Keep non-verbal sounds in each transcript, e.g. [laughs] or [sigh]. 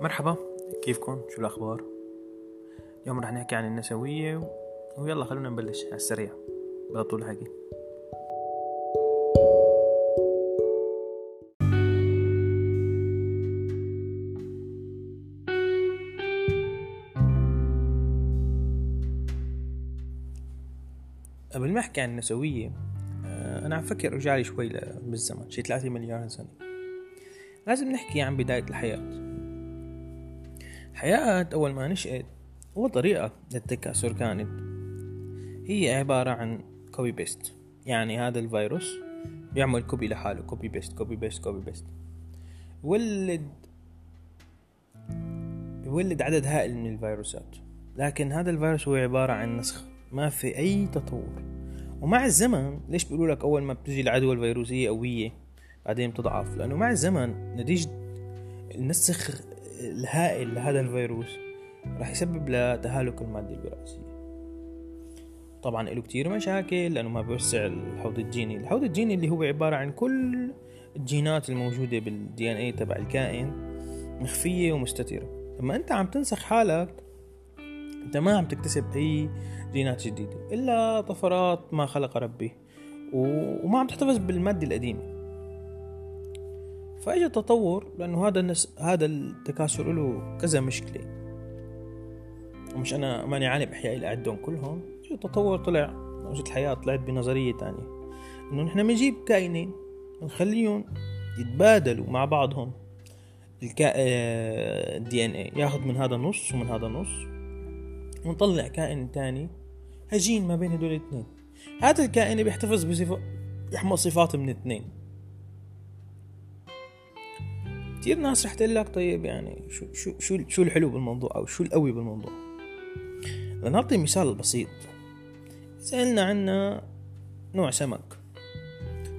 مرحبا كيفكم؟ شو الأخبار؟ اليوم رح نحكي عن النسوية و... ويلا خلونا نبلش على السريع بلا طول الحكي قبل ما أحكي عن النسوية آه، أنا عم فكر أرجع لي شوي بالزمن شي 3 مليار سنة. لازم نحكي عن بداية الحياة. الحياة أول ما نشأت أول طريقة للتكاثر كانت هي عبارة عن copy paste يعني هذا الفيروس بيعمل copy لحاله. copy paste copy paste copy paste يولد يولد عدد هائل من الفيروسات. لكن هذا الفيروس هو عبارة عن نسخ. ما في أي تطور. ومع الزمن ليش بيقولوا لك أول ما بتجي العدوى الفيروسية قوية بعدين بتضعف؟ لأنه مع الزمن نتيجة النسخ الهائل لهذا الفيروس راح يسبب لتهالك المادة الوراثية طبعا له كتير مشاكل لأنه ما بيوسع الحوض الجيني. الحوض الجيني اللي هو عبارة عن كل الجينات الموجودة بالدي ان اي تبع الكائن مخفية ومستترة. لما أنت عم تنسخ حالك أنت ما عم تكتسب أي جينات جديدة إلا طفرات ما خلق ربي وما عم تحتفظ بالمادة القديمة. فاجى تطور لأنه هذا النس... هذا التكاثر له كذا مشكلة. ومش أنا ماني عالم اللي اعدهم كلهم اجى تطور طلع موجة الحياة طلعت بنظرية تانية. إنه نحن بنجيب كائنين نخليهم يتبادلوا مع بعضهم. الكا... الدي إن اي ياخذ من هذا النص ومن هذا النص ونطلع كائن تاني هجين ما بين هدول الاثنين. هذا الكائن بيحتفظ بصفة يحمل صفات من اثنين. كثير ناس رح تقول لك طيب يعني شو شو شو شو الحلو بالموضوع أو شو القوي بالموضوع. لنعطي مثال بسيط. سألنا عنا نوع سمك.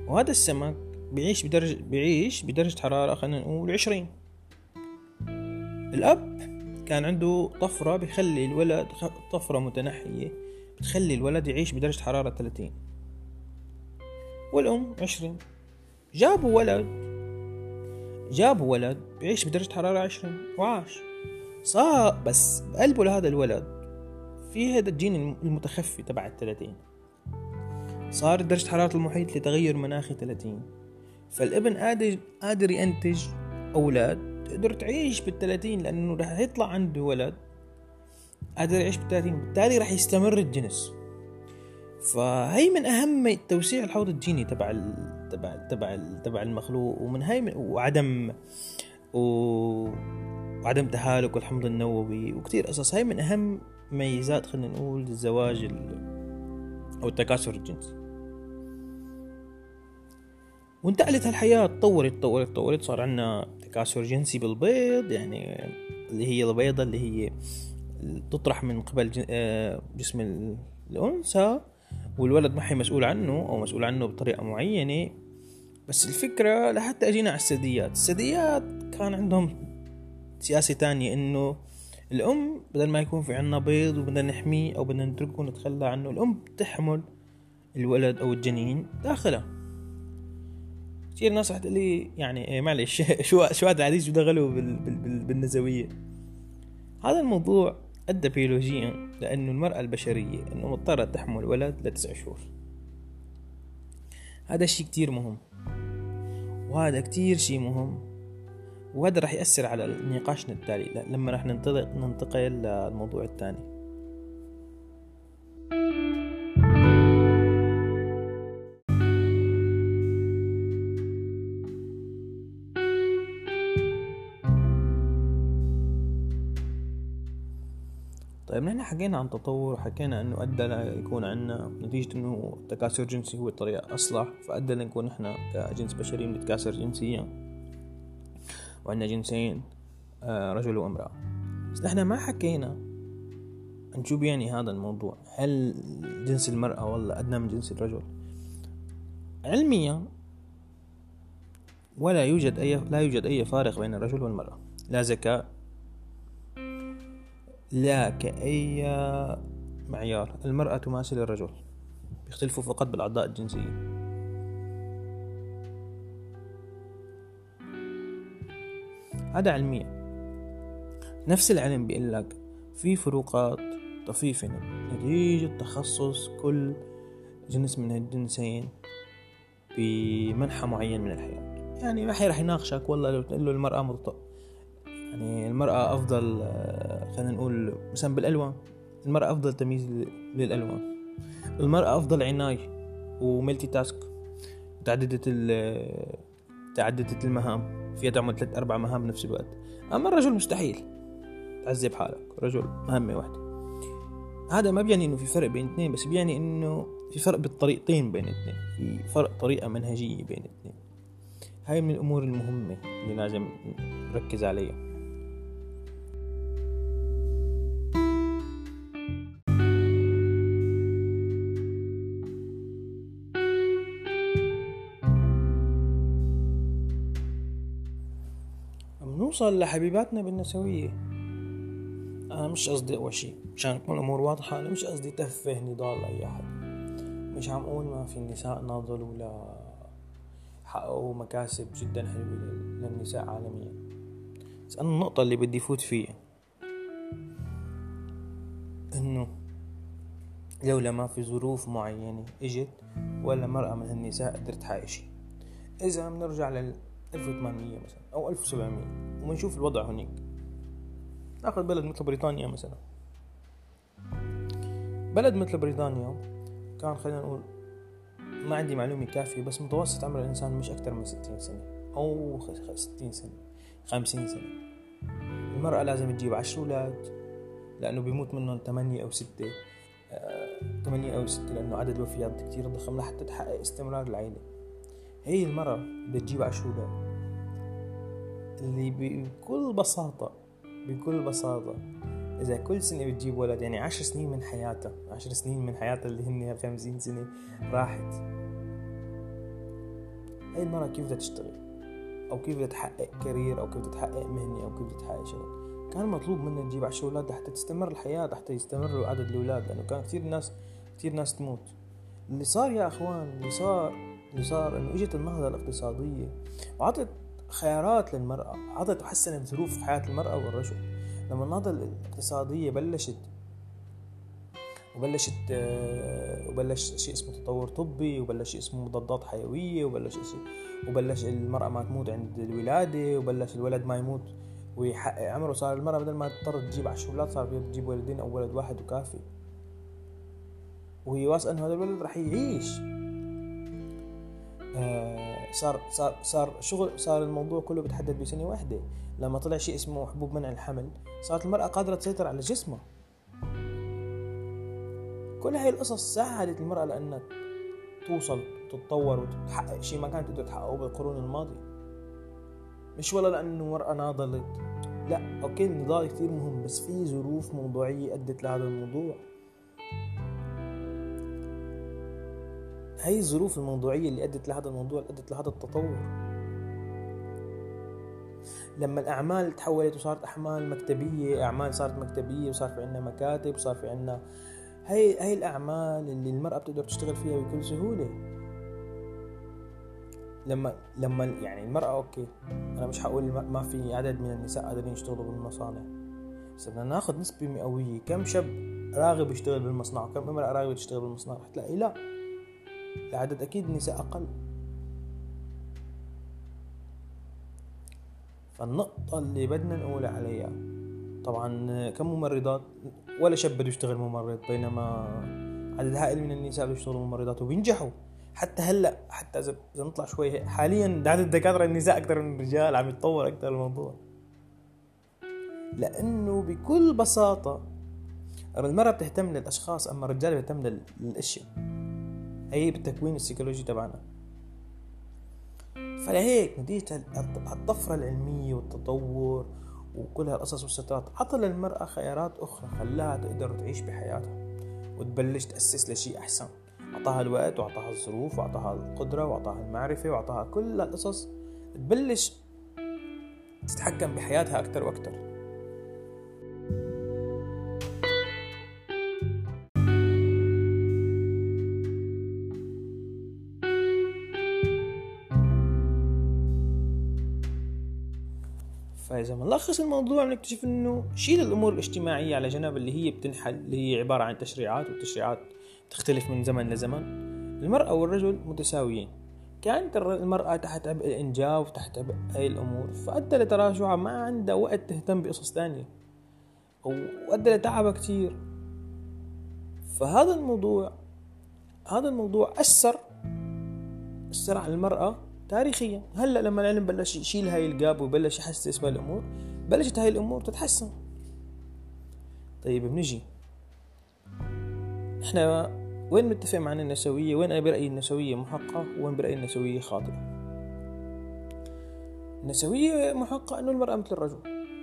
وهذا السمك بيعيش بدرجة بيعيش بدرجة حرارة خلينا نقول عشرين. الأب كان عنده طفرة بخلي الولد طفرة متنحية بتخلي الولد يعيش بدرجة حرارة ثلاثين. والأم عشرين. جابوا ولد جابوا ولد بيعيش بدرجة حرارة عشرين وعاش. صار بس بقلبه لهذا الولد في هذا الجين المتخفي تبع الثلاثين صار درجة حرارة المحيط لتغير مناخي ثلاثين فالابن قادر قادر ينتج أولاد تقدر تعيش بالثلاثين لأنه رح يطلع عنده ولد قادر يعيش بالثلاثين بالتالي رح يستمر الجنس. فهي من أهم توسيع الحوض الجيني تبع. تبع تبع تبع المخلوق ومن هاي. وعدم و... وعدم تهالك الحمض النووي وكثير قصص هاي من أهم ميزات خلينا نقول الزواج ال... أو التكاثر الجنسي وانتقلت هالحياة تطورت تطورت تطورت صار عنا تكاثر جنسي بالبيض يعني اللي هي البيضة اللي هي تطرح من قبل آه، جسم الأنثى والولد ما حي مسؤول عنه أو مسؤول عنه بطريقة معينة. بس الفكرة لحتى أجينا على الثدييات الثدييات كان عندهم سياسة تانية إنه الأم بدل ما يكون في عنا بيض وبدنا نحميه أو بدنا نتركه نتخلى عنه الأم بتحمل الولد أو الجنين داخلها. كثير ناس رح تقولي يعني إيه معلش [laughs] شو شو هذا شو دخلوا بالنزوية هذا الموضوع أدى بيولوجيا لأنه المرأة البشرية أنه مضطرة تحمل ولد لتسع شهور. هذا الشي كتير مهم. وهذا كتير شي مهم. وهذا رح يأثر على نقاشنا التالي لما رح ننتقل للموضوع الثاني. طيب نحن حكينا عن تطور وحكينا إنه أدى ليكون عندنا نتيجة إنه التكاثر الجنسي هو الطريقة الاصلح فأدى لنكون نحن كجنس بشري بنتكاثر جنسيا. وعندنا جنسين آه، رجل وامرأة. بس نحن ما حكينا عن شو بيعني هذا الموضوع. هل جنس المرأة ولا أدنى من جنس الرجل؟ علميا ولا يوجد أي لا يوجد أي فارق بين الرجل والمرأة. لا ذكاء لا كأي معيار. المرأة تماثل الرجل. يختلفوا فقط بالأعضاء الجنسية. هذا علميا نفس العلم بيقول لك في فروقات طفيفة. نتيجة تخصص كل جنس من الجنسين بمنحى معين من الحياة. يعني ما حي راح يناقشك والله لو تقول له المرأة متط... يعني المرأة أفضل آه، خلينا نقول مثلا بالألوان المرأة أفضل تمييز للألوان. المرأة أفضل عناية وملتي تاسك متعددة تعددة المهام فيها تعمل ثلاث أربع مهام بنفس الوقت. أما الرجل مستحيل تعذب حالك رجل مهمة واحدة. هذا ما بيعني إنه في فرق بين اثنين بس بيعني إنه في فرق بالطريقتين بين الاثنين في فرق طريقة منهجية بين الاثنين هاي من الأمور المهمة اللي لازم نركز عليها. نوصل لحبيباتنا بالنسوية. أنا مش قصدي أول شي مشان تكون الأمور واضحة أنا مش قصدي تفه نضال أي أحد. مش عم أقول ما في النساء ناضل ولا حققوا مكاسب جدا حلوة للنساء عالميا. بس أنا النقطة اللي بدي فوت فيها إنه لولا ما في ظروف معينة إجت ولا مرأة من النساء قدرت تحقق شي إذا بنرجع لل 1800 مثلا أو 1700 وبنشوف الوضع هناك. ناخذ بلد مثل بريطانيا مثلا. بلد مثل بريطانيا كان خلينا نقول ما عندي معلومة كافية بس متوسط عمر الإنسان مش أكثر من ستين سنة أو ستين سنة خمسين سنة. المرأة لازم تجيب عشر أولاد لأنه بيموت منهم ثمانية أو ستة ثمانية أو ستة لأنه عدد الوفيات كتير ضخم لحتى تحقق استمرار العائلة هي المرأة بتجيب عشر أولاد اللي بكل بساطة بكل بساطة إذا كل سنة بتجيب ولد يعني عشر سنين من حياتها عشر سنين من حياتها اللي هن خمسين سنة راحت. هاي المرأة كيف بدها تشتغل؟ أو كيف بدها تحقق كارير؟ أو كيف بدها تحقق مهنة؟ أو كيف بدها تحقق شغل؟ كان مطلوب منها تجيب عشر أولاد حتى تستمر الحياة حتى يستمر عدد الأولاد لأنه كان كثير ناس كثير ناس تموت. اللي صار يا أخوان اللي صار صار إنه إجت النهضة الاقتصادية وعطت خيارات للمرأة عطت وحسنت ظروف حياة المرأة والرجل. لما النهضة الاقتصادية بلشت وبلشت آه، وبلش شيء اسمه تطور طبي وبلش شيء اسمه مضادات حيوية وبلش شيء وبلش المرأة ما تموت عند الولادة وبلش الولد ما يموت ويحقق عمره. صار المرأة بدل ما تضطر تجيب عشر أولاد صار تجيب ولدين أو ولد واحد وكافي. وهي واثقة إنه هذا الولد رح يعيش. صار صار صار شغل صار الموضوع كله بتحدد بسنة واحدة. لما طلع شيء اسمه حبوب منع الحمل صارت المرأة قادرة تسيطر على جسمها. كل هاي القصص ساعدت المرأة لأنها توصل تتطور وتحقق شيء ما كانت تقدر تحققه بالقرون الماضية. مش ولا لأنه مرأة ناضلت. لا أوكي النضال كثير مهم بس في ظروف موضوعية أدت لهذا الموضوع. هاي الظروف الموضوعية اللي أدت لهذا الموضوع اللي أدت لهذا التطور. لما الأعمال تحولت وصارت أعمال مكتبية أعمال صارت مكتبية وصار في عنا مكاتب وصار في عنا هاي هاي الأعمال اللي المرأة بتقدر تشتغل فيها بكل سهولة. لما لما يعني المرأة أوكي أنا مش حقول ما في عدد من النساء قادرين يشتغلوا بالمصانع. بس بدنا ناخذ نسبة مئوية. كم شاب راغب يشتغل بالمصنع؟ وكم امرأة راغبة تشتغل بالمصنع؟ رح تلاقي لا. العدد أكيد النساء أقل. فالنقطة اللي بدنا نقول عليها طبعا كم ممرضات ولا شاب بده يشتغل ممرض بينما عدد هائل من النساء بده يشتغلوا ممرضات وبينجحوا. حتى هلأ حتى اذا نطلع شوي حاليا عدد الدكاترة النساء أكثر من الرجال عم يتطور أكثر الموضوع. لأنه بكل بساطة المرأة بتهتم للأشخاص أما الرجال بيهتم للأشياء. هي بالتكوين السيكولوجي تبعنا. فلهيك نتيجة الطفرة العلمية والتطور وكل هالقصص والسترات عطى للمرأة خيارات أخرى خلاها تقدر تعيش بحياتها وتبلش تأسس لشيء أحسن. أعطاها الوقت وأعطاها الظروف وأعطاها القدرة وأعطاها المعرفة وأعطاها كل هالقصص تبلش تتحكم بحياتها أكتر فإذا بنلخص الموضوع بنكتشف إنه شيل الأمور الاجتماعية على جنب اللي هي بتنحل اللي هي عبارة عن تشريعات والتشريعات تختلف من زمن لزمن. المرأة والرجل متساويين. كانت المرأة تحت عبء الإنجاب وتحت عبء هاي الأمور فأدى لتراجعها ما عندها وقت تهتم بقصص ثانية وأدى لتعبها كتير. فهذا الموضوع هذا الموضوع أثر أثر على المرأة تاريخيا. هلأ لما العلم بلش يشيل هاي الجاب وبلش يحسس بالامور بلشت هاي الأمور تتحسن. طيب بنجي. إحنا وين متفق مع النسوية؟ وين أنا برأيي النسوية محقة؟ وين برأيي النسوية خاطئة؟ النسوية محقة إنه المرأة مثل الرجل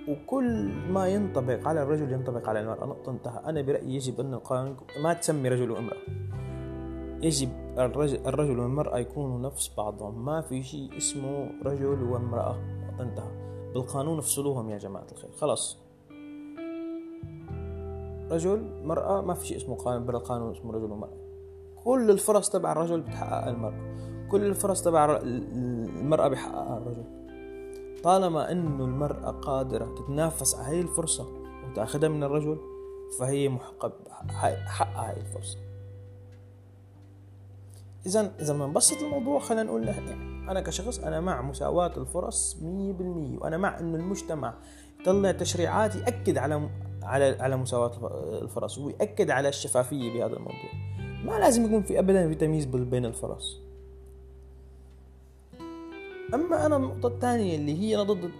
وكل ما ينطبق على الرجل ينطبق على المرأة. نقطة انتهى. أنا برأيي يجب أن القانون ما تسمي رجل وامرأة. يجب الرجل, والمرأة يكونوا نفس بعضهم. ما في شيء اسمه رجل وامرأة. انتهى. بالقانون افصلوهم يا جماعة الخير. خلاص. رجل مرأة ما في شيء اسمه قانون بالقانون اسمه رجل ومرأة. كل الفرص تبع الرجل بتحققها المرأة. كل الفرص تبع المرأة بحققها الرجل. طالما إنه المرأة قادرة تتنافس على هاي الفرصة وتأخذها من الرجل فهي محقة حقها هاي الفرصة. إذا اذا بنبسط الموضوع خلينا نقول يعني أنا كشخص أنا مع مساواة الفرص 100% وأنا مع إنه المجتمع يطلع تشريعات يأكد على على على مساواة الفرص ويأكد على الشفافية بهذا الموضوع. ما لازم يكون في ابدا في تمييز بين الفرص. أما أنا النقطة الثانية اللي هي أنا ضد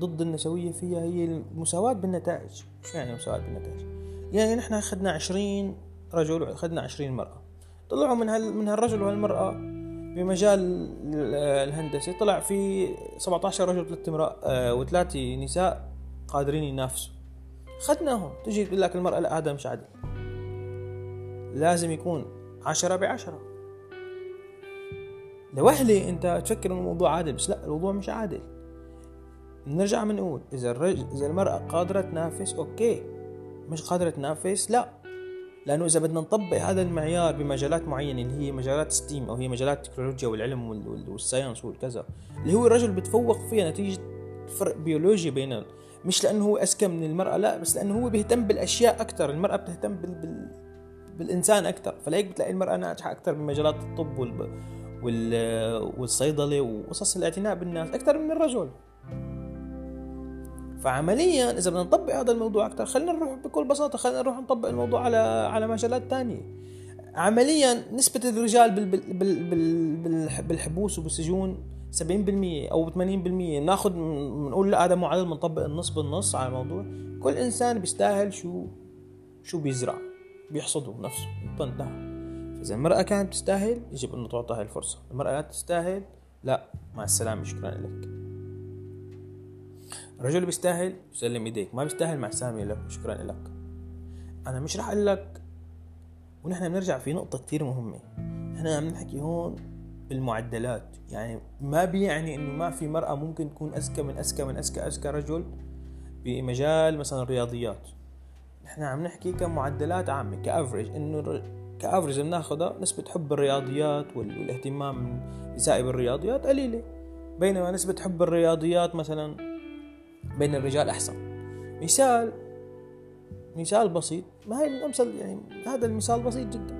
ضد النسوية فيها هي المساواة بالنتائج. شو يعني مساواة بالنتائج؟ يعني نحن أخذنا عشرين رجل واخذنا عشرين مرأة. طلعوا من هال من هالرجل وهالمرأة بمجال الهندسة. طلع في 17 رجل وثلاث امرأة آه، وثلاثة نساء قادرين ينافسوا. خدناهم تجي تقول لك المرأة لا هذا مش عدل. لازم يكون عشرة بعشرة. لوهلة أنت تفكر ان الموضوع عادل بس لا الموضوع مش عادل. نرجع بنقول إذا الرجل إذا المرأة قادرة تنافس أوكي. مش قادرة تنافس لا. لأنه إذا بدنا نطبق هذا المعيار بمجالات معينة اللي هي مجالات STEM أو هي مجالات التكنولوجيا والعلم وال science والكذا اللي هو الرجل بتفوق فيها نتيجة فرق بيولوجي بين مش لأنه هو أذكى من المرأة لا بس لأنه هو بيهتم بالأشياء أكثر المرأة بتهتم بال... بال... بالإنسان أكثر فلهيك بتلاقي المرأة ناجحة أكثر بمجالات الطب وال... وال... والصيدلة وقصص الاعتناء بالناس أكثر من الرجل. فعمليا إذا بدنا نطبق هذا الموضوع أكثر خلينا نروح بكل بساطة خلينا نروح نطبق الموضوع على على مجالات ثانية عمليا نسبة الرجال بال بال بال بال بالحبوس وبالسجون 70% أو 80% ناخذ بنقول لا هذا معدل بنطبق النص بالنص على الموضوع. كل إنسان بيستاهل شو شو بيزرع بيحصده بنفسه انتهى فإذا المرأة كانت تستاهل يجب انه تعطيها الفرصة. المرأة لا تستاهل لا. مع السلامة شكرا لك. الرجل بيستاهل يسلم إيديك. ما بيستاهل مع السلامة لك شكرا لك. أنا مش رح أقول لك ونحن بنرجع في نقطة كتير مهمة. إحنا عم نحكي هون بالمعدلات. يعني ما بيعني إنه ما في مرأة ممكن تكون أذكى من أذكى من أذكى أذكى رجل بمجال مثلا الرياضيات. نحن عم نحكي كمعدلات عامة كأفريج. إنه كأفريج بناخذها نسبة حب الرياضيات والاهتمام النسائي بالرياضيات قليلة. بينما نسبة حب الرياضيات مثلا بين الرجال أحسن. مثال مثال بسيط ما هي الأمثل يعني هذا المثال بسيط جدا.